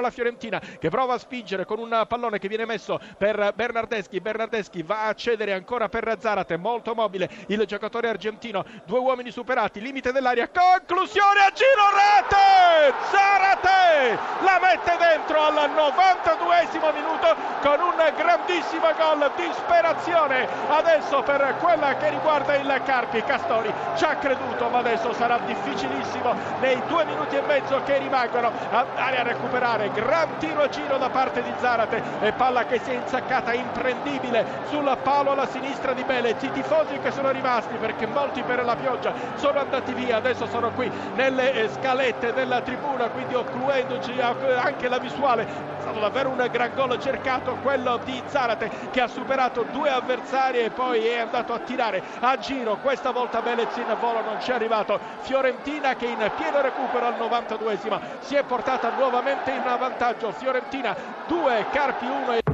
la Fiorentina che prova a spingere con un pallone che viene messo per Bernardeschi. Bernardeschi va a cedere ancora per Zarate, molto mobile il giocatore argentino. Due uomini superati, limite dell'aria, conclusione a giro, rete! Zarate mette dentro al 92 minuto con un grandissimo gol, disperazione adesso per quella che riguarda il Carpi. Castori ci ha creduto, ma adesso sarà difficilissimo nei due minuti e mezzo che rimangono andare a recuperare. Gran tiro a giro da parte di Zarate e palla che si è insaccata imprendibile sul palo alla sinistra di Belez. I tifosi che sono rimasti perché molti per la pioggia sono andati via, adesso sono qui nelle eh, scalette della tribuna, quindi occluendoci anche la visuale. È stato davvero un gran gol cercato quello di Zarate che ha superato due avversari e poi è andato a tirare a giro. Questa volta Belez in volo non ci è arrivato. Fiorentina che in pieno recupero al 92esima si è portata nuovamente in vantaggio. Fiorentina 2, Carpi 1 e